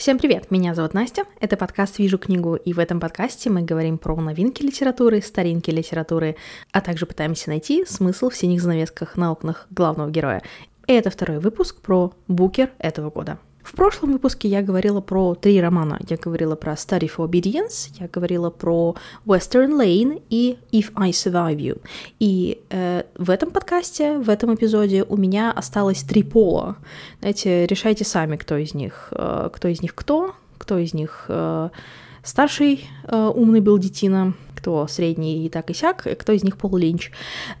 Всем привет, меня зовут Настя, это подкаст «Вижу книгу», и в этом подкасте мы говорим про новинки литературы, старинки литературы, а также пытаемся найти смысл в синих занавесках на окнах главного героя. И это второй выпуск про букер этого года. В прошлом выпуске я говорила про три романа. Я говорила про Study for Obedience, я говорила про Western Lane и If I Survive You. И э, в этом подкасте, в этом эпизоде у меня осталось три пола. Знаете, решайте сами, кто из них, э, кто из них кто, кто из них э, старший э, умный был детина, кто средний и так и сяк, кто из них Пол Линч.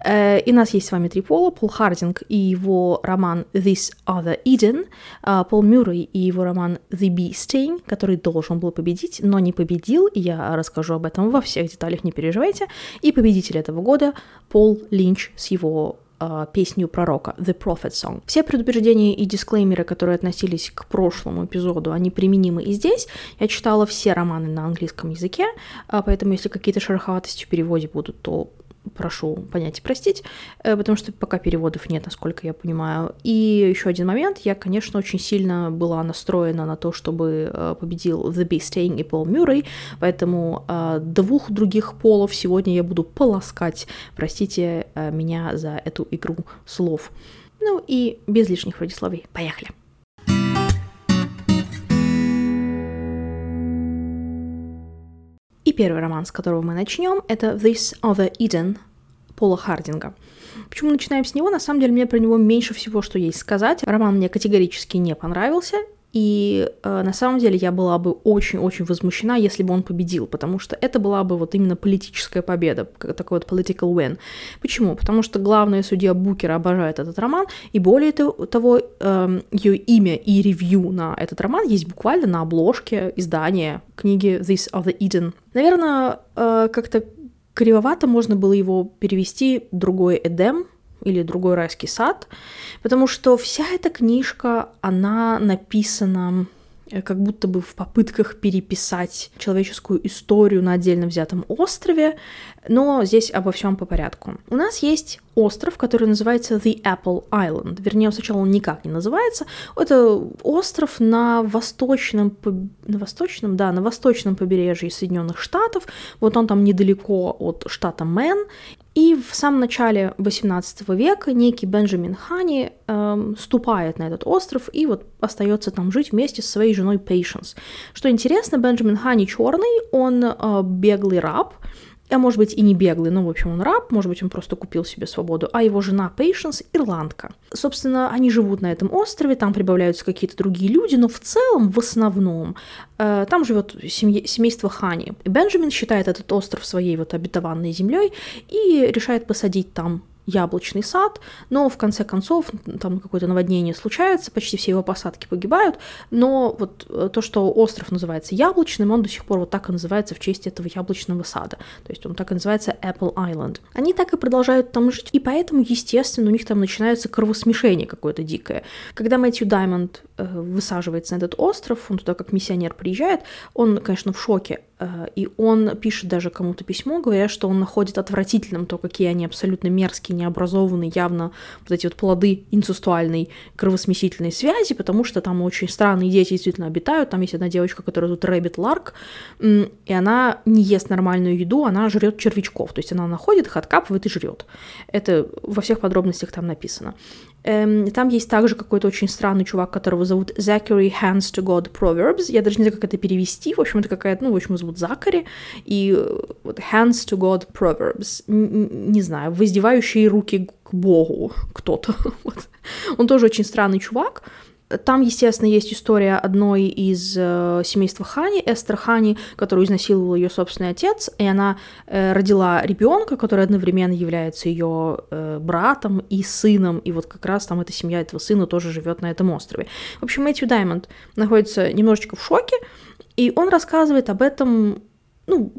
Э, и у нас есть с вами три пола, Пол Хардинг и его роман This Other Eden, э, Пол Мюррей и его роман The Bee Sting, который должен был победить, но не победил, и я расскажу об этом во всех деталях, не переживайте. И победитель этого года Пол Линч с его э, песню пророка The Prophet Song. Все предупреждения и дисклеймеры, которые относились к прошлому эпизоду, они применимы и здесь. Я читала все романы на английском языке, э, поэтому если какие-то шероховатости в переводе будут, то прошу понять и простить, э, потому что пока переводов нет, насколько я понимаю. И еще один момент, я, конечно, очень сильно была настроена на то, чтобы э, победил The Staying и Пол Мюррей, поэтому э, двух других полов сегодня я буду полоскать. Простите меня за эту игру слов. Ну и без лишних предисловий. Поехали! И первый роман, с которого мы начнем, это This Other Eden Пола Хардинга. Почему начинаем с него? На самом деле, мне про него меньше всего, что есть сказать. Роман мне категорически не понравился, и э, на самом деле я была бы очень-очень возмущена, если бы он победил, потому что это была бы вот именно политическая победа, такой вот political win. Почему? Потому что главная судья Букера обожает этот роман, и более того, э, эм, ее имя и ревью на этот роман есть буквально на обложке издания книги This of the Eden. Наверное, э, как-то кривовато можно было его перевести «Другой Эдем», или другой райский сад, потому что вся эта книжка, она написана э, как будто бы в попытках переписать человеческую историю на отдельно взятом острове, но здесь обо всем по порядку. У нас есть остров, который называется The Apple Island. Вернее, сначала он никак не называется. Это остров на восточном, на восточном, да, на восточном побережье Соединенных Штатов. Вот он там недалеко от штата Мэн. И в самом начале XVIII века некий Бенджамин Хани э, ступает на этот остров и вот остается там жить вместе со своей женой Пейшенс. Что интересно, Бенджамин Хани черный, он э, беглый раб, а может быть и не беглый, но, в общем, он раб, может быть, он просто купил себе свободу, а его жена Пейшенс – ирландка. Собственно, они живут на этом острове, там прибавляются какие-то другие люди, но в целом, в основном, э, там живет семье, семейство Хани. Бенджамин считает этот остров своей вот обетованной землей и решает посадить там яблочный сад, но в конце концов там какое-то наводнение случается, почти все его посадки погибают, но вот э, то, что остров называется яблочным, он до сих пор вот так и называется в честь этого яблочного сада, то есть он так и называется Apple Island. Они так и продолжают там жить, и поэтому, естественно, у них там начинается кровосмешение какое-то дикое. Когда Мэтью Даймонд э, высаживается на этот остров, он туда как миссионер приезжает, он, конечно, в шоке и он пишет даже кому-то письмо, говоря, что он находит отвратительным то, какие они абсолютно мерзкие, необразованные, явно вот эти вот плоды инцестуальной кровосмесительной связи, потому что там очень странные дети действительно обитают. Там есть одна девочка, которая зовут Рэббит Ларк, и она не ест нормальную еду, она жрет червячков. То есть она находит их, откапывает и жрет. Это во всех подробностях там написано. Эм, там есть также какой-то очень странный чувак, которого зовут Zachary Hands to God Proverbs. Я даже не знаю, как это перевести. В общем, это какая-то, ну, в общем, зовут Закари. И э, вот Hands to God Proverbs. Н- не знаю, воздевающие руки к Богу кто-то. вот. Он тоже очень странный чувак. Там, естественно, есть история одной из э, семейства Хани, Эстер Хани, которую изнасиловал ее собственный отец, и она э, родила ребенка, который одновременно является ее э, братом и сыном, и вот как раз там эта семья этого сына тоже живет на этом острове. В общем, Мэтью Даймонд находится немножечко в шоке, и он рассказывает об этом ну,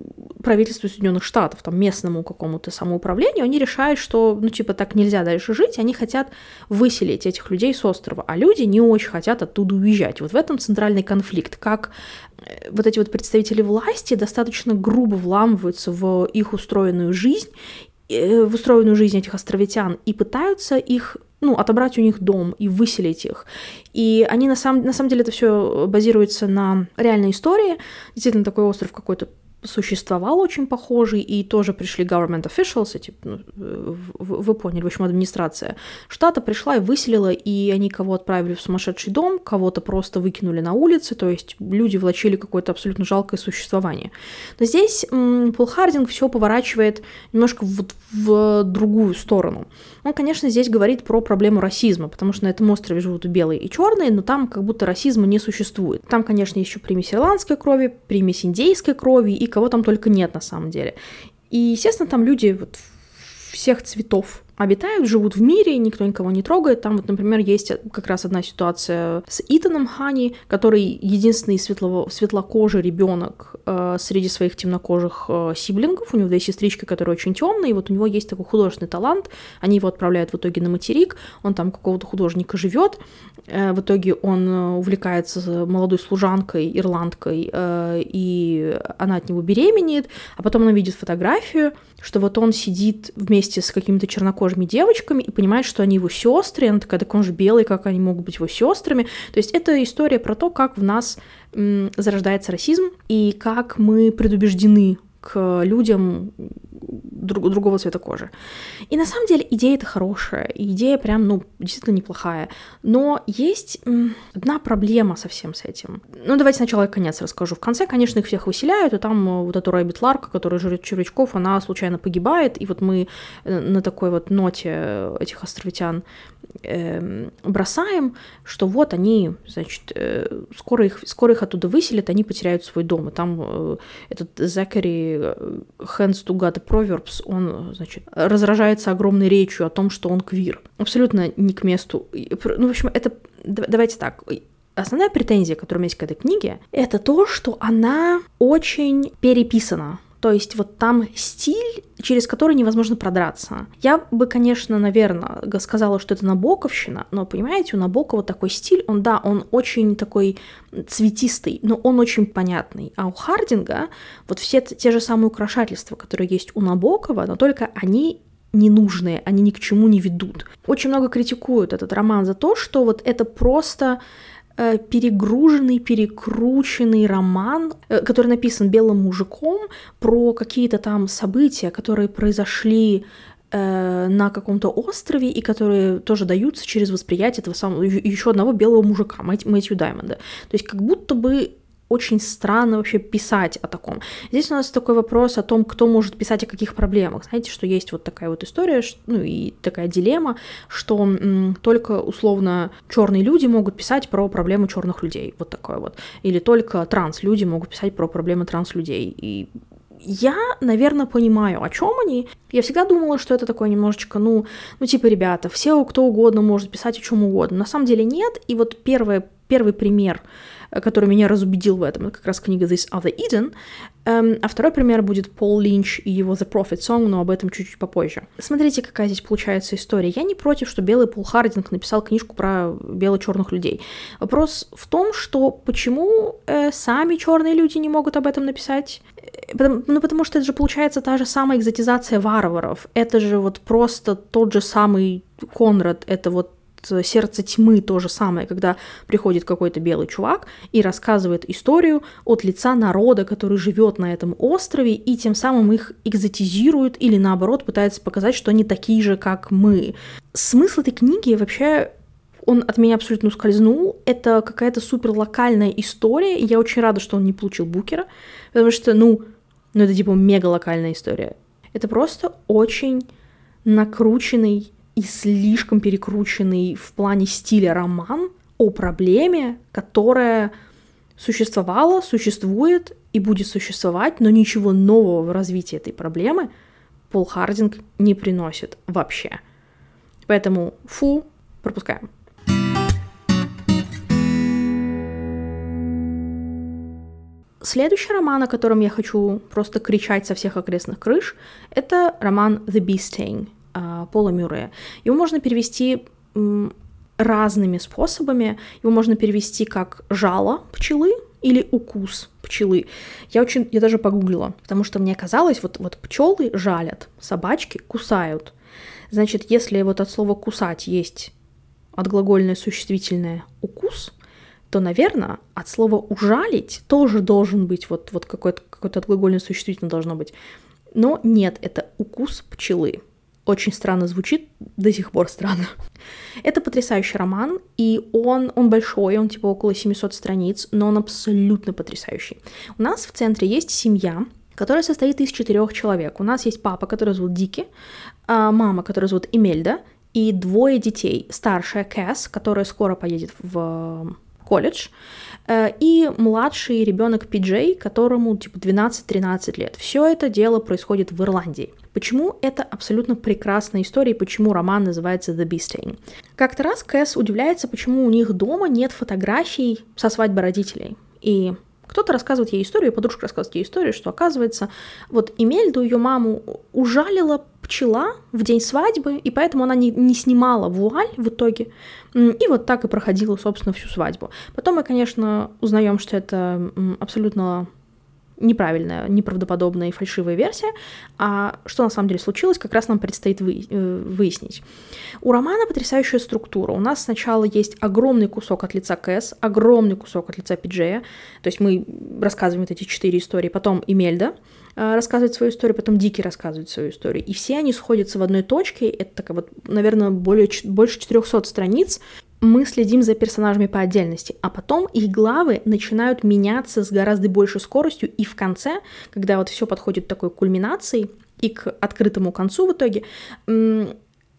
правительству Соединенных Штатов, там, местному какому-то самоуправлению, они решают, что, ну, типа, так нельзя дальше жить, они хотят выселить этих людей с острова, а люди не очень хотят оттуда уезжать. Вот в этом центральный конфликт, как э, вот эти вот представители власти достаточно грубо вламываются в их устроенную жизнь э, в устроенную жизнь этих островитян и пытаются их ну, отобрать у них дом и выселить их. И они на самом, на самом деле это все базируется на реальной истории. Действительно, такой остров какой-то существовал очень похожий, и тоже пришли government officials, эти, ну, вы, поняли, в общем, администрация штата пришла и выселила, и они кого отправили в сумасшедший дом, кого-то просто выкинули на улицы, то есть люди влачили какое-то абсолютно жалкое существование. Но здесь м, Пол Хардинг все поворачивает немножко в, в другую сторону. Он, конечно, здесь говорит про проблему расизма, потому что на этом острове живут и белые, и черные, но там как будто расизма не существует. Там, конечно, еще примесь ирландской крови, примесь индейской крови и кого там только нет на самом деле. И, естественно, там люди вот всех цветов обитают, живут в мире, никто никого не трогает. Там вот, например, есть как раз одна ситуация с Итаном Хани, который единственный светло светлокожий ребенок э, среди своих темнокожих э, сиблингов. У него две сестрички, которые очень темные, и вот у него есть такой художественный талант. Они его отправляют в итоге на материк, он там какого-то художника живет. Э, в итоге он э, увлекается молодой служанкой, ирландкой, э, и она от него беременеет, а потом она видит фотографию, что вот он сидит вместе с какими-то чернокожими девочками и понимает, что они его сестры, и она такая, так он же белый, как они могут быть его сестрами. То есть это история про то, как в нас зарождается расизм и как мы предубеждены к людям друг, другого цвета кожи. И на самом деле идея это хорошая, идея прям, ну, действительно неплохая. Но есть одна проблема со всем с этим. Ну, давайте сначала конец расскажу. В конце, конечно, их всех выселяют, и там э, вот эту Рэббит Ларк, которая жрет червячков, она случайно погибает, и вот мы э, на такой вот ноте этих островитян э, бросаем, что вот они, значит, э, скоро, их, скоро их оттуда выселят, они потеряют свой дом. И там э, этот Закари Hands to God Proverbs, он, значит, разражается огромной речью о том, что он квир. Абсолютно не к месту. Ну, в общем, это... Давайте так. Основная претензия, которая у меня есть к этой книге, это то, что она очень переписана то есть вот там стиль, через который невозможно продраться. Я бы, конечно, наверное, сказала, что это Набоковщина, но, понимаете, у Набокова такой стиль, он, да, он очень такой цветистый, но он очень понятный. А у Хардинга вот все те же самые украшательства, которые есть у Набокова, но только они ненужные, они ни к чему не ведут. Очень много критикуют этот роман за то, что вот это просто перегруженный, перекрученный роман, э, который написан белым мужиком про какие-то там события, которые произошли э, на каком-то острове и которые тоже даются через восприятие этого самого еще одного белого мужика, Мэтью Даймонда. То есть как будто бы очень странно вообще писать о таком. Здесь у нас такой вопрос о том, кто может писать о каких проблемах. Знаете, что есть вот такая вот история, ну и такая дилемма, что м, только условно черные люди могут писать про проблемы черных людей, вот такое вот. Или только транс-люди могут писать про проблемы транс-людей. И я, наверное, понимаю, о чем они. Я всегда думала, что это такое немножечко, ну, ну типа, ребята, все кто угодно может писать о чем угодно. На самом деле нет. И вот первое, первый пример который меня разубедил в этом. Это как раз книга This Other Eden. Эм, а второй пример будет Пол Линч и его The Prophet Song, но об этом чуть-чуть попозже. Смотрите, какая здесь получается история. Я не против, что белый Пол Хардинг написал книжку про бело-черных людей. Вопрос в том, что почему э, сами черные люди не могут об этом написать? Э, потому, ну, потому что это же получается та же самая экзотизация варваров. Это же вот просто тот же самый Конрад, это вот сердце тьмы то же самое, когда приходит какой-то белый чувак и рассказывает историю от лица народа, который живет на этом острове, и тем самым их экзотизирует или наоборот пытается показать, что они такие же, как мы. Смысл этой книги вообще он от меня абсолютно ускользнул. Это какая-то супер локальная история, и я очень рада, что он не получил Букера, потому что, ну, ну это типа мега локальная история. Это просто очень накрученный и слишком перекрученный в плане стиля роман о проблеме, которая существовала, существует и будет существовать, но ничего нового в развитии этой проблемы Пол Хардинг не приносит вообще. Поэтому фу, пропускаем. Следующий роман, о котором я хочу просто кричать со всех окрестных крыш, это роман The Bee Sting а, Пола Мюррея. Его можно перевести разными способами. Его можно перевести как «жало пчелы», или укус пчелы. Я очень, я даже погуглила, потому что мне казалось, вот, вот пчелы жалят, собачки кусают. Значит, если вот от слова кусать есть отглагольное существительное укус, то, наверное, от слова ужалить тоже должен быть вот, вот какое-то какое отглагольное существительное должно быть. Но нет, это укус пчелы. Очень странно звучит, до сих пор странно. Это потрясающий роман, и он, он большой, он типа около 700 страниц, но он абсолютно потрясающий. У нас в центре есть семья, которая состоит из четырех человек. У нас есть папа, который зовут Дики, а, мама, которая зовут Эмельда, и двое детей. Старшая Кэс, которая скоро поедет в колледж, э, и младший ребенок Пиджей, которому типа 12-13 лет. Все это дело происходит в Ирландии. Почему это абсолютно прекрасная история и почему роман называется The Bee Stain? Как-то раз Кэс удивляется, почему у них дома нет фотографий со свадьбы родителей. И кто-то рассказывает ей историю, подружка рассказывает ей историю, что оказывается, вот Эмельду, ее маму, ужалила пчела в день свадьбы, и поэтому она не, не снимала вуаль в итоге. И вот так и проходила, собственно, всю свадьбу. Потом мы, конечно, узнаем, что это абсолютно неправильная, неправдоподобная и фальшивая версия, а что на самом деле случилось, как раз нам предстоит э, выяснить. У романа потрясающая структура. У нас сначала есть огромный кусок от лица Кэс, огромный кусок от лица Пиджея, то есть мы рассказываем вот эти четыре истории, потом Эмельда, э, рассказывает свою историю, потом Дики рассказывает свою историю. И все они сходятся в одной точке. Это такая вот, наверное, более, больше 400 страниц мы следим за персонажами по отдельности, а потом их главы начинают меняться с гораздо большей скоростью, и в конце, когда вот все подходит к такой кульминации и к открытому концу в итоге,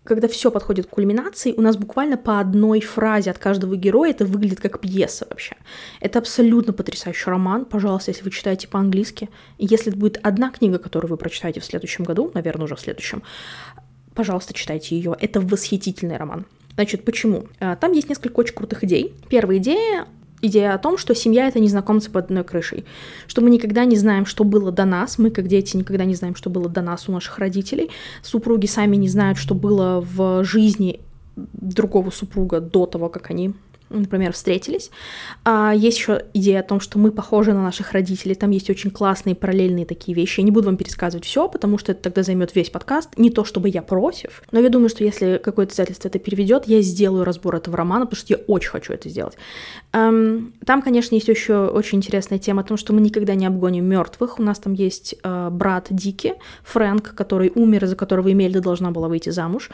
когда все подходит к кульминации, у нас буквально по одной фразе от каждого героя это выглядит как пьеса вообще. Это абсолютно потрясающий роман. Пожалуйста, если вы читаете по-английски, если это будет одна книга, которую вы прочитаете в следующем году, наверное, уже в следующем, пожалуйста, читайте ее. Это восхитительный роман. Значит, почему? А, там есть несколько очень крутых идей. Первая идея идея о том, что семья — это незнакомцы под одной крышей, что мы никогда не знаем, что было до нас, мы, как дети, никогда не знаем, что было до нас у наших родителей, супруги сами не знают, что было в жизни другого супруга до того, как они например, встретились. А есть еще идея о том, что мы похожи на наших родителей. Там есть очень классные параллельные такие вещи. Я не буду вам пересказывать все, потому что это тогда займет весь подкаст. Не то, чтобы я против, но я думаю, что если какое-то издательство это переведет, я сделаю разбор этого романа, потому что я очень хочу это сделать. Там, конечно, есть еще очень интересная тема о том, что мы никогда не обгоним мертвых. У нас там есть э, брат Дики, Фрэнк, который умер, из-за которого Эмельда должна была выйти замуж.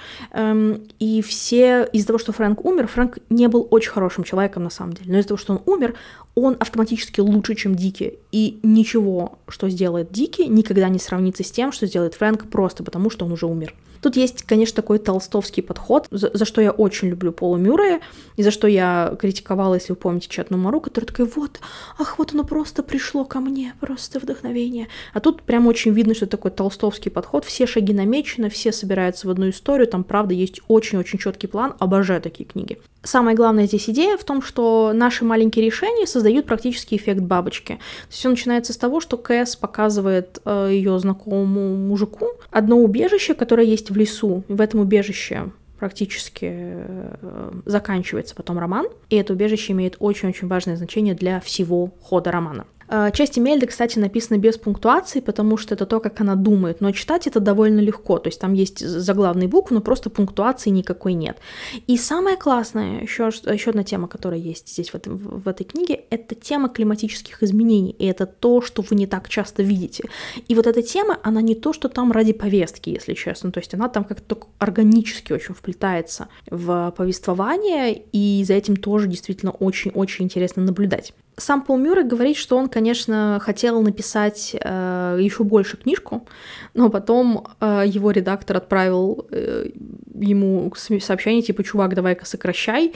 И все из-за того, что Фрэнк умер, Фрэнк не был очень хорошим человеком на самом деле. Но из-за того, что он умер, он автоматически лучше, чем Дики. И ничего, что сделает Дики, никогда не сравнится с тем, что сделает Фрэнк просто потому, что он уже умер. Тут есть, конечно, такой толстовский подход, за, за что я очень люблю Пола Мюррея, и за что я критиковала, если вы помните, чат Мару, который такой, вот, ах, вот оно просто пришло ко мне, просто вдохновение. А тут прям очень видно, что такой толстовский подход, все шаги намечены, все собираются в одну историю, там, правда, есть очень-очень четкий план, обожаю такие книги. Самая главная здесь идея в том, что наши маленькие решения создают практически эффект бабочки. Все начинается с того, что Кэс показывает э, ее знакомому мужику одно убежище, которое есть в лесу. В этом убежище практически э, заканчивается потом роман, и это убежище имеет очень-очень важное значение для всего хода романа. Э, часть Эмельды, кстати, написана без пунктуации, потому что это то, как она думает, но читать это довольно легко, то есть там есть заглавные буквы, но просто пунктуации никакой нет. И самое классное, еще, еще одна тема, которая есть здесь в, этом, в этой книге, это тема климатических изменений, и это то, что вы не так часто видите. И вот эта тема, она не то, что там ради повестки, если честно, то есть она там как-то органически очень вплетается в повествование, и за этим тоже действительно очень-очень интересно наблюдать. Сам Пол Мюррей говорит, что он, конечно, хотел написать э, еще больше книжку, но потом э, его редактор отправил э, ему сообщение типа «Чувак, давай-ка сокращай»,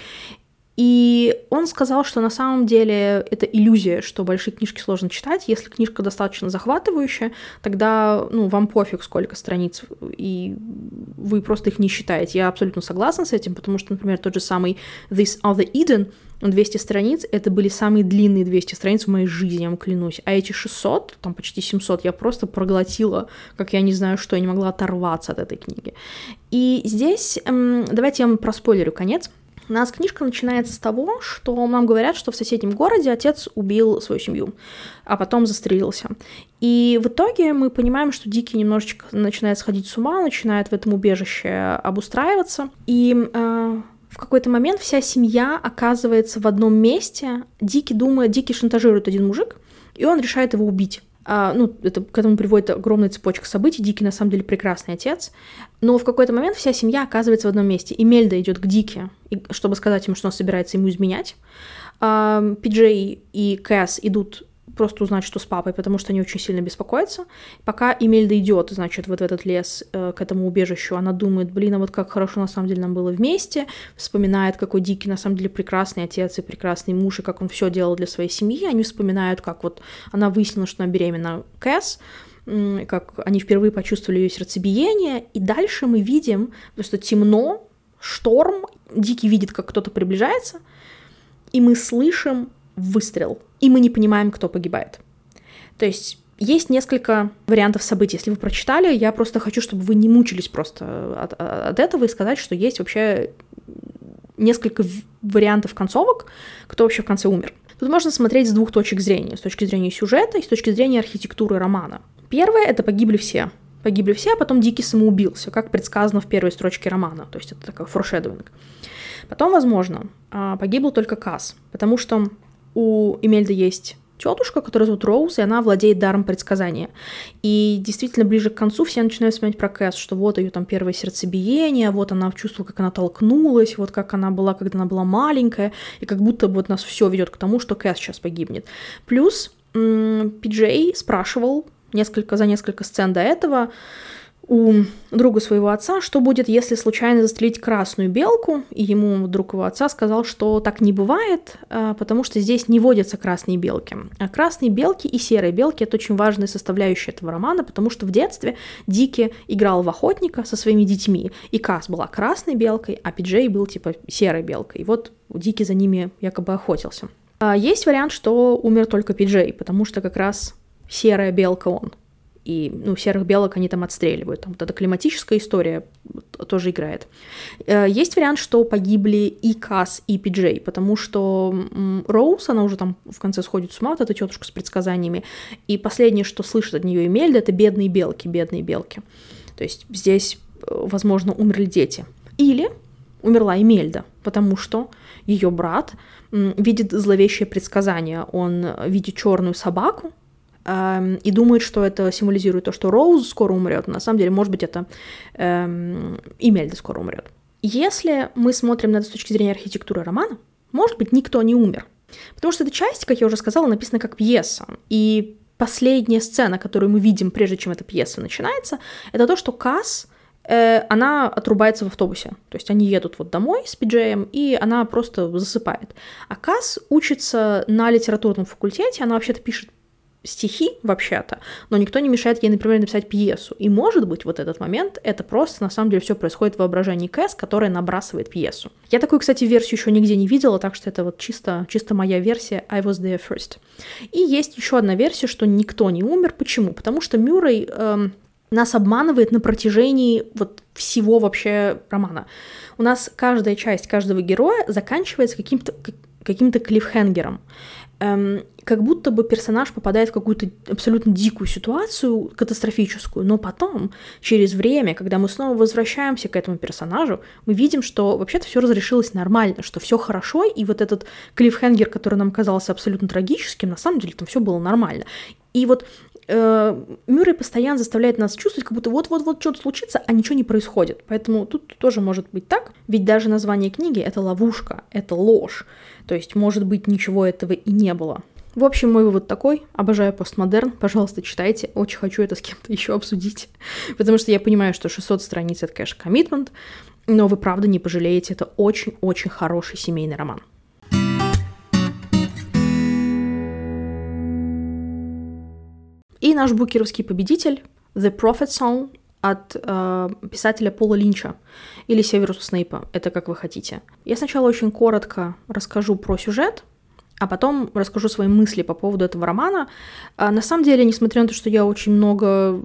и он сказал, что на самом деле это иллюзия, что большие книжки сложно читать. Если книжка достаточно захватывающая, тогда ну, вам пофиг, сколько страниц, и вы просто их не считаете. Я абсолютно согласна с этим, потому что, например, тот же самый This Other Eden, 200 страниц, это были самые длинные 200 страниц в моей жизни, я вам клянусь. А эти 600, там почти 700, я просто проглотила, как я не знаю что, я не могла оторваться от этой книги. И здесь, эм, давайте я вам проспойлерю конец. У нас книжка начинается с того, что нам говорят, что в соседнем городе отец убил свою семью, а потом застрелился. И в итоге мы понимаем, что Дикий немножечко начинает сходить с ума, начинает в этом убежище обустраиваться. И э, в какой-то момент вся семья оказывается в одном месте. Дикий думает, Дикий шантажирует один мужик, и он решает его убить. А, ну, это к этому приводит огромная цепочка событий. Дикий на самом деле прекрасный отец. Но в какой-то момент вся семья оказывается в одном месте. И Мельда идет к Дике, чтобы сказать ему, что он собирается ему изменять. А, Пиджей и Кэс идут просто узнать, что с папой, потому что они очень сильно беспокоятся. Пока Эмельда идет, значит, вот в этот лес, э, к этому убежищу, она думает, блин, а вот как хорошо на самом деле нам было вместе, вспоминает, какой Дикий на самом деле прекрасный отец и прекрасный муж, и как он все делал для своей семьи. Они вспоминают, как вот она выяснила, что она беременна Кэс, как они впервые почувствовали ее сердцебиение, и дальше мы видим, что темно, шторм, Дикий видит, как кто-то приближается, и мы слышим выстрел, и мы не понимаем, кто погибает. То есть есть несколько вариантов событий. Если вы прочитали, я просто хочу, чтобы вы не мучились просто от, от этого и сказать, что есть вообще несколько вариантов концовок, кто вообще в конце умер. Тут можно смотреть с двух точек зрения. С точки зрения сюжета и с точки зрения архитектуры романа. Первое — это погибли все. Погибли все, а потом Дикий самоубился, как предсказано в первой строчке романа. То есть это такой форшедовинг. Потом, возможно, а, погибл только Касс, потому что у Эмельды есть тетушка, которая зовут Роуз, и она владеет даром предсказания. И действительно, ближе к концу все начинают вспоминать про Кэс, что вот ее там первое сердцебиение, вот она чувствовала, как она толкнулась, вот как она была, когда она была маленькая, и как будто вот нас все ведет к тому, что Кэс сейчас погибнет. Плюс Пиджей спрашивал несколько, за несколько сцен до этого, у друга своего отца, что будет, если случайно застрелить красную белку, и ему друг его отца сказал, что так не бывает, а, потому что здесь не водятся красные белки. А красные белки и серые белки — это очень важная составляющая этого романа, потому что в детстве Дики играл в охотника со своими детьми, и Кас была красной белкой, а Пиджей был типа серой белкой. И вот Дики за ними якобы охотился. А есть вариант, что умер только Пиджей, потому что как раз серая белка он — и ну, серых белок они там отстреливают. Там вот эта климатическая история тоже играет. Э, есть вариант, что погибли и Кас, и Пиджей, потому что Роуз, она уже там в конце сходит с ума, вот эта тетушка с предсказаниями, и последнее, что слышит от нее Эмельда, это бедные белки, бедные белки. То есть здесь, э, возможно, умерли дети. Или умерла Эмельда, потому что ее брат видит зловещее предсказание. Он видит черную собаку, и думает, что это символизирует то, что Роуз скоро умрет. На самом деле, может быть, это эм, Имельда скоро умрет. Если мы смотрим на это с точки зрения архитектуры романа, может быть, никто не умер. Потому что эта часть, как я уже сказала, написана как пьеса. И последняя сцена, которую мы видим, прежде чем эта пьеса начинается, это то, что Касс э, она отрубается в автобусе. То есть они едут вот домой с пиджеем, и она просто засыпает. А Касс учится на литературном факультете, она вообще-то пишет стихи вообще-то, но никто не мешает ей, например, написать пьесу. И может быть вот этот момент, это просто на самом деле все происходит в воображении Кэс, которая набрасывает пьесу. Я такую, кстати, версию еще нигде не видела, так что это вот чисто, чисто моя версия I was there first. И есть еще одна версия, что никто не умер. Почему? Потому что Мюррей эм, нас обманывает на протяжении вот всего вообще романа. У нас каждая часть каждого героя заканчивается каким-то каким-то клиффхенгером эм, как будто бы персонаж попадает в какую-то абсолютно дикую ситуацию, катастрофическую, но потом, через время, когда мы снова возвращаемся к этому персонажу, мы видим, что вообще-то все разрешилось нормально, что все хорошо, и вот этот клиффхенгер, который нам казался абсолютно трагическим, на самом деле там все было нормально. И вот э, Мюррей постоянно заставляет нас чувствовать, как будто вот-вот-вот что-то случится, а ничего не происходит. Поэтому тут тоже может быть так, ведь даже название книги — это ловушка, это ложь. То есть, может быть, ничего этого и не было. В общем, мой вывод такой. Обожаю постмодерн. Пожалуйста, читайте. Очень хочу это с кем-то еще обсудить. Потому что я понимаю, что 600 страниц — это, конечно, коммитмент, но вы правда не пожалеете. Это очень-очень хороший семейный роман. И наш букеровский победитель The Prophet Song от э, писателя Пола Линча или Северуса Снейпа, это как вы хотите. Я сначала очень коротко расскажу про сюжет, а потом расскажу свои мысли по поводу этого романа. А, на самом деле, несмотря на то, что я очень много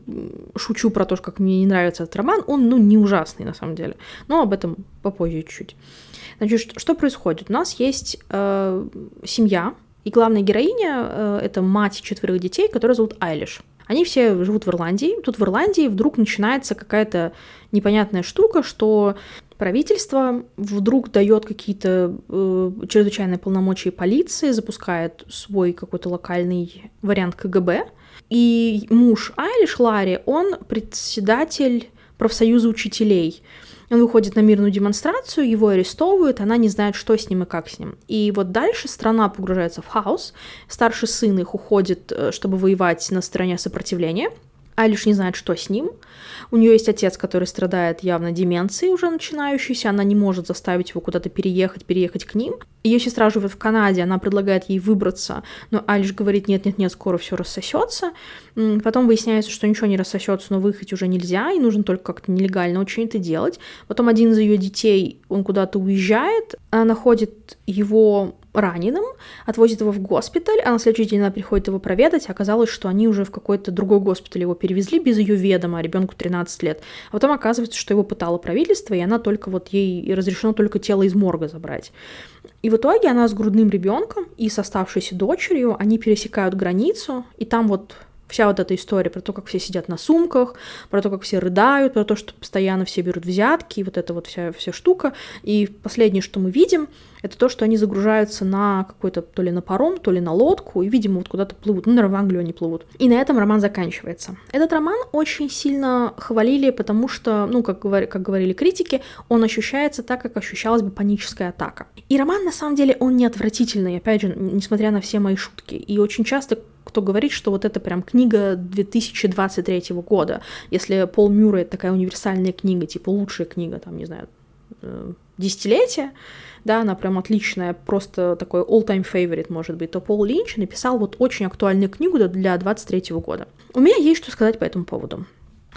шучу про то, как мне не нравится этот роман, он, ну, не ужасный на самом деле. Но об этом попозже чуть-чуть. Значит, что, происходит? У нас есть э, семья, и главная героиня э, это мать четверых детей, которая зовут Айлиш. Они все живут в Ирландии. Тут в Ирландии вдруг начинается какая-то непонятная штука, что правительство вдруг дает какие-то э, чрезвычайные полномочия полиции, запускает свой какой-то локальный вариант КГБ. И муж Айлиш Ларри, он председатель профсоюза учителей. Он выходит на мирную демонстрацию, его арестовывают, она не знает, что с ним и как с ним. И вот дальше страна погружается в хаос, старший сын их уходит, э, чтобы воевать на стороне сопротивления – Алиш не знает, что с ним. У нее есть отец, который страдает явно деменцией уже начинающейся. Она не может заставить его куда-то переехать, переехать к ним. Ее сестра живет в Канаде, она предлагает ей выбраться, но Алиш говорит, нет-нет-нет, скоро все рассосется. Потом выясняется, что ничего не рассосется, но выехать уже нельзя, и нужно только как-то нелегально очень это делать. Потом один из ее детей, он куда-то уезжает, она находит его раненым, отвозит его в госпиталь, а на следующий день она приходит его проведать, оказалось, что они уже в какой-то другой госпиталь его перевезли без ее ведома, а ребенку 13 лет. А потом оказывается, что его пытало правительство, и она только вот ей разрешено только тело из морга забрать. И в итоге она с грудным ребенком и с оставшейся дочерью, они пересекают границу, и там вот вся вот эта история про то, как все сидят на сумках, про то, как все рыдают, про то, что постоянно все берут взятки, и вот эта вот вся, вся штука. И последнее, что мы видим, это то, что они загружаются на какой-то то ли на паром, то ли на лодку, и, видимо, вот куда-то плывут. Ну, наверное, в Англию они плывут. И на этом роман заканчивается. Этот роман очень сильно хвалили, потому что, ну, как, говор... как говорили критики, он ощущается так, как ощущалась бы паническая атака. И роман, на самом деле, он не отвратительный, опять же, несмотря на все мои шутки. И очень часто кто говорит, что вот это прям книга 2023 года. Если Пол Мюррей это такая универсальная книга, типа лучшая книга, там, не знаю, э, десятилетия, да, она прям отличная, просто такой all-time favorite, может быть, то Пол Линч написал вот очень актуальную книгу для 23 года. У меня есть что сказать по этому поводу.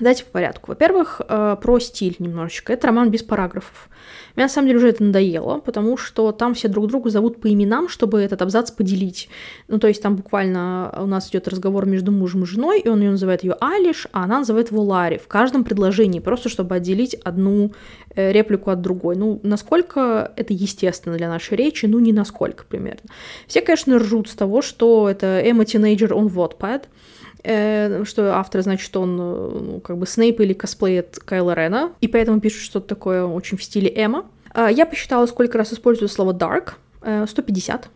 Давайте по порядку. Во-первых, э, про стиль немножечко. Это роман без параграфов. Мне на самом деле уже это надоело, потому что там все друг друга зовут по именам, чтобы этот абзац поделить. Ну, то есть там буквально у нас идет разговор между мужем и женой, и он ее называет ее Алиш, а она называет его Ларри в каждом предложении, просто чтобы отделить одну э, реплику от другой. Ну, насколько это естественно для нашей речи? Ну, не насколько примерно. Все, конечно, ржут с того, что это Эмма Тинейджер, он Wattpad, э, что автор, значит, он ну, как бы Снейп или косплеит Кайла Рена, и поэтому пишет что-то такое очень в стиле Эмма. Э, я посчитала, сколько раз используют слово dark. Э, 150.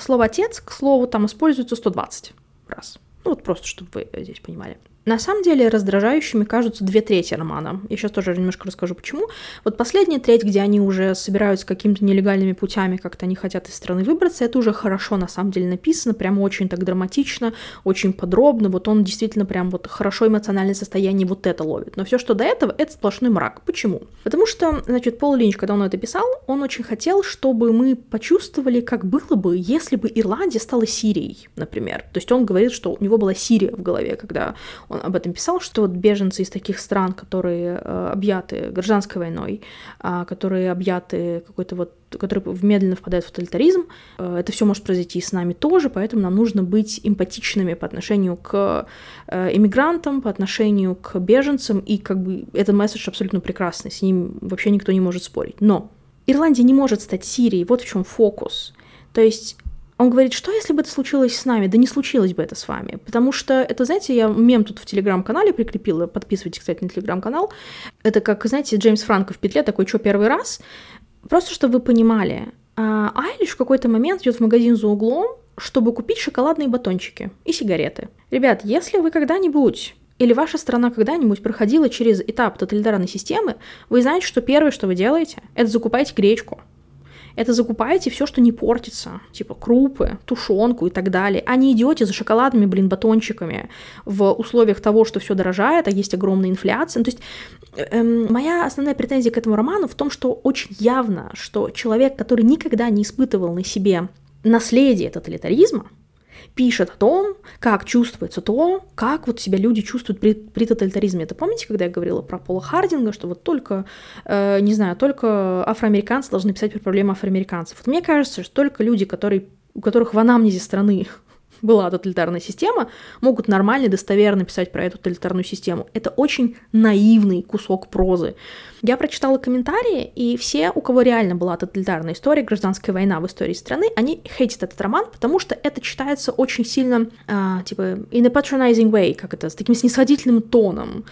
Слово отец, к слову, там используется 120 раз. Ну вот просто, чтобы вы здесь понимали. На самом деле раздражающими кажутся две трети романа. Я сейчас тоже немножко расскажу, почему. Вот последняя треть, где они уже собираются какими-то нелегальными путями, как-то они хотят из страны выбраться, это уже хорошо на самом деле написано, прям очень так драматично, очень подробно. Вот он действительно прям вот хорошо эмоциональное состояние вот это ловит. Но все, что до этого, это сплошной мрак. Почему? Потому что, значит, Пол Линч, когда он это писал, он очень хотел, чтобы мы почувствовали, как было бы, если бы Ирландия стала Сирией, например. То есть он говорит, что у него была Сирия в голове, когда он об этом писал, что вот беженцы из таких стран, которые э, объяты гражданской войной, э, которые объяты какой-то вот которые медленно впадают в тоталитаризм. Э, это все может произойти и с нами тоже, поэтому нам нужно быть эмпатичными по отношению к э, иммигрантам, по отношению к беженцам, и как бы этот месседж абсолютно прекрасный, с ним вообще никто не может спорить. Но Ирландия не может стать Сирией, вот в чем фокус. То есть он говорит, что если бы это случилось с нами? Да не случилось бы это с вами. Потому что это, знаете, я мем тут в телеграм-канале прикрепила. Подписывайтесь, кстати, на телеграм-канал. Это как, знаете, Джеймс Франко в петле, такой, что первый раз? Просто, чтобы вы понимали, а, Айлиш в какой-то момент идет в магазин за углом, чтобы купить шоколадные батончики и сигареты. Ребят, если вы когда-нибудь или ваша страна когда-нибудь проходила через этап тоталитарной системы, вы знаете, что первое, что вы делаете, это закупаете гречку это закупаете все, что не портится, типа крупы, тушенку и так далее, а не идете за шоколадными, блин, батончиками в условиях того, что все дорожает, а есть огромная инфляция. Ну, то есть эм, моя основная претензия к этому роману в том, что очень явно, что человек, который никогда не испытывал на себе наследие тоталитаризма, пишет о том, как чувствуется то, как вот себя люди чувствуют при, при тоталитаризме. Это помните, когда я говорила про Пола Хардинга, что вот только, э, не знаю, только афроамериканцы должны писать про проблемы афроамериканцев. Вот мне кажется, что только люди, которые у которых в анамнезе страны была тоталитарная система, могут нормально достоверно писать про эту тоталитарную систему. Это очень наивный кусок прозы. Я прочитала комментарии, и все, у кого реально была тоталитарная история, гражданская война в истории страны, они хейтят этот роман, потому что это читается очень сильно, э, типа, in a patronizing way, как это, с таким снисходительным тоном.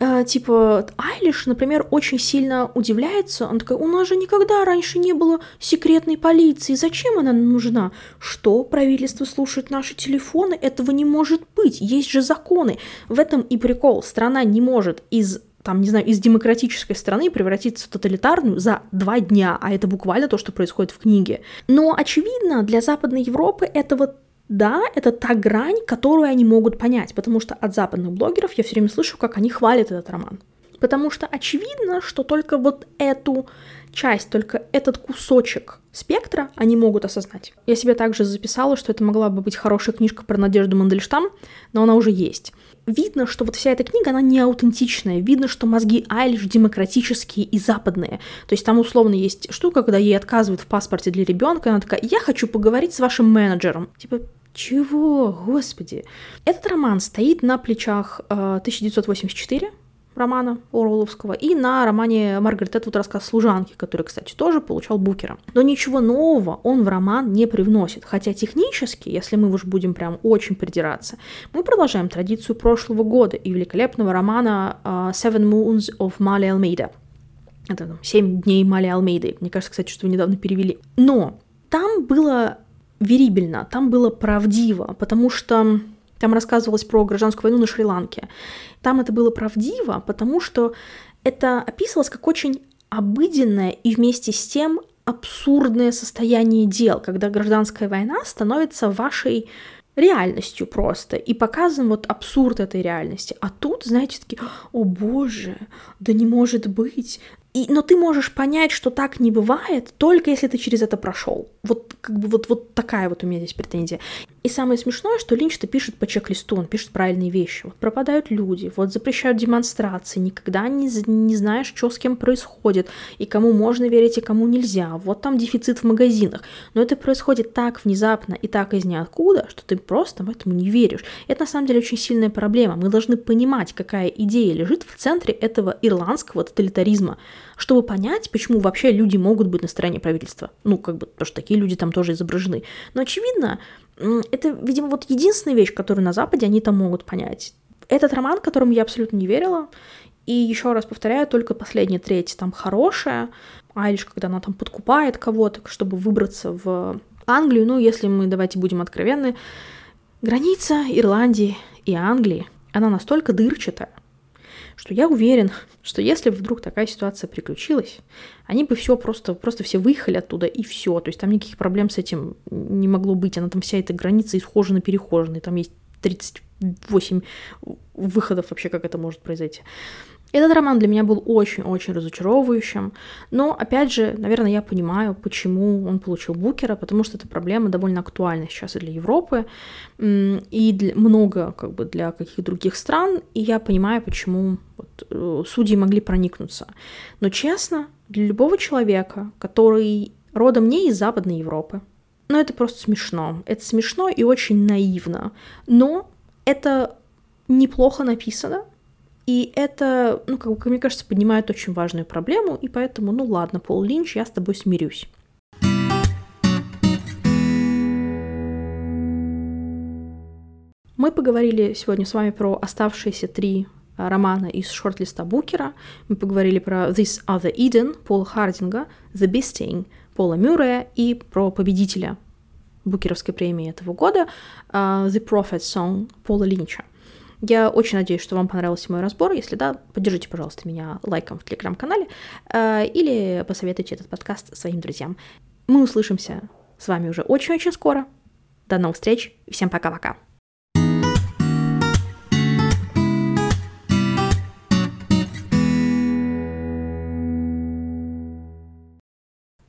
Э, типа, Айлиш, например, очень сильно удивляется. Он такой, у нас же никогда раньше не было секретной полиции. Зачем она нужна? Что, правительство слушает наши телефоны? Этого не может быть. Есть же законы. В этом и прикол. Страна не может из там, не знаю, из демократической страны превратиться в тоталитарную за два дня, а это буквально то, что происходит в книге. Но, очевидно, для Западной Европы это вот да, это та грань, которую они могут понять, потому что от западных блогеров я все время слышу, как они хвалят этот роман. Потому что очевидно, что только вот эту часть, только этот кусочек спектра они могут осознать. Я себе также записала, что это могла бы быть хорошая книжка про Надежду Мандельштам, но она уже есть. Видно, что вот вся эта книга, она не аутентичная. Видно, что мозги Айлиш демократические и западные. То есть там условно есть штука, когда ей отказывают в паспорте для ребенка, она такая, я хочу поговорить с вашим менеджером. Типа, чего? Господи. Этот роман стоит на плечах э, 1984 романа Оруэлловского и на романе Маргарет Этвуд рассказ «Служанки», который, кстати, тоже получал Букера. Но ничего нового он в роман не привносит, хотя технически, если мы уж будем прям очень придираться, мы продолжаем традицию прошлого года и великолепного романа uh, «Seven Moons of Мали Алмейда». Это там, «Семь дней Мали Алмейды». Мне кажется, кстати, что вы недавно перевели. Но там было верибельно, там было правдиво, потому что там рассказывалось про гражданскую войну на Шри-Ланке. Там это было правдиво, потому что это описывалось как очень обыденное и вместе с тем абсурдное состояние дел, когда гражданская война становится вашей реальностью просто, и показан вот абсурд этой реальности. А тут, знаете, такие, о боже, да не может быть, и, но ты можешь понять, что так не бывает, только если ты через это прошел. Вот как бы вот, вот такая вот у меня здесь претензия. И самое смешное, что Линч-то пишет по чек-листу, он пишет правильные вещи. Вот пропадают люди, вот запрещают демонстрации, никогда не, не знаешь, что с кем происходит, и кому можно верить, и кому нельзя. Вот там дефицит в магазинах. Но это происходит так внезапно и так из ниоткуда, что ты просто этому не веришь. Это на самом деле очень сильная проблема. Мы должны понимать, какая идея лежит в центре этого ирландского тоталитаризма чтобы понять, почему вообще люди могут быть на стороне правительства. Ну, как бы, потому что такие люди там тоже изображены. Но, очевидно, это, видимо, вот единственная вещь, которую на Западе они там могут понять. Этот роман, которому я абсолютно не верила, и еще раз повторяю, только последняя треть там хорошая, а лишь когда она там подкупает кого-то, чтобы выбраться в Англию, ну, если мы, давайте будем откровенны, граница Ирландии и Англии, она настолько дырчатая, что я уверен, что если бы вдруг такая ситуация приключилась, они бы все просто, просто все выехали оттуда и все. То есть там никаких проблем с этим не могло быть. Она там вся эта граница исхожена-перехожена, там есть 38 выходов вообще, как это может произойти. Этот роман для меня был очень-очень разочаровывающим, но, опять же, наверное, я понимаю, почему он получил Букера, потому что эта проблема довольно актуальна сейчас и для Европы, и для, много как бы для каких других стран, и я понимаю, почему вот, э, судьи могли проникнуться. Но, честно, для любого человека, который родом не из Западной Европы, ну, это просто смешно. Это смешно и очень наивно. Но это неплохо написано, и это, ну, как, мне кажется, поднимает очень важную проблему, и поэтому, ну ладно, Пол Линч, я с тобой смирюсь. Мы поговорили сегодня с вами про оставшиеся три а, романа из шорт-листа Букера. Мы поговорили про This Other Eden Пола Хардинга, The Beasting Пола Мюррея и про победителя Букеровской премии этого года uh, The Prophet Song Пола Линча. Я очень надеюсь, что вам понравился мой разбор. Если да, поддержите, пожалуйста, меня лайком в телеграм-канале э, или посоветуйте этот подкаст своим друзьям. Мы услышимся с вами уже очень-очень скоро. До новых встреч. Всем пока-пока.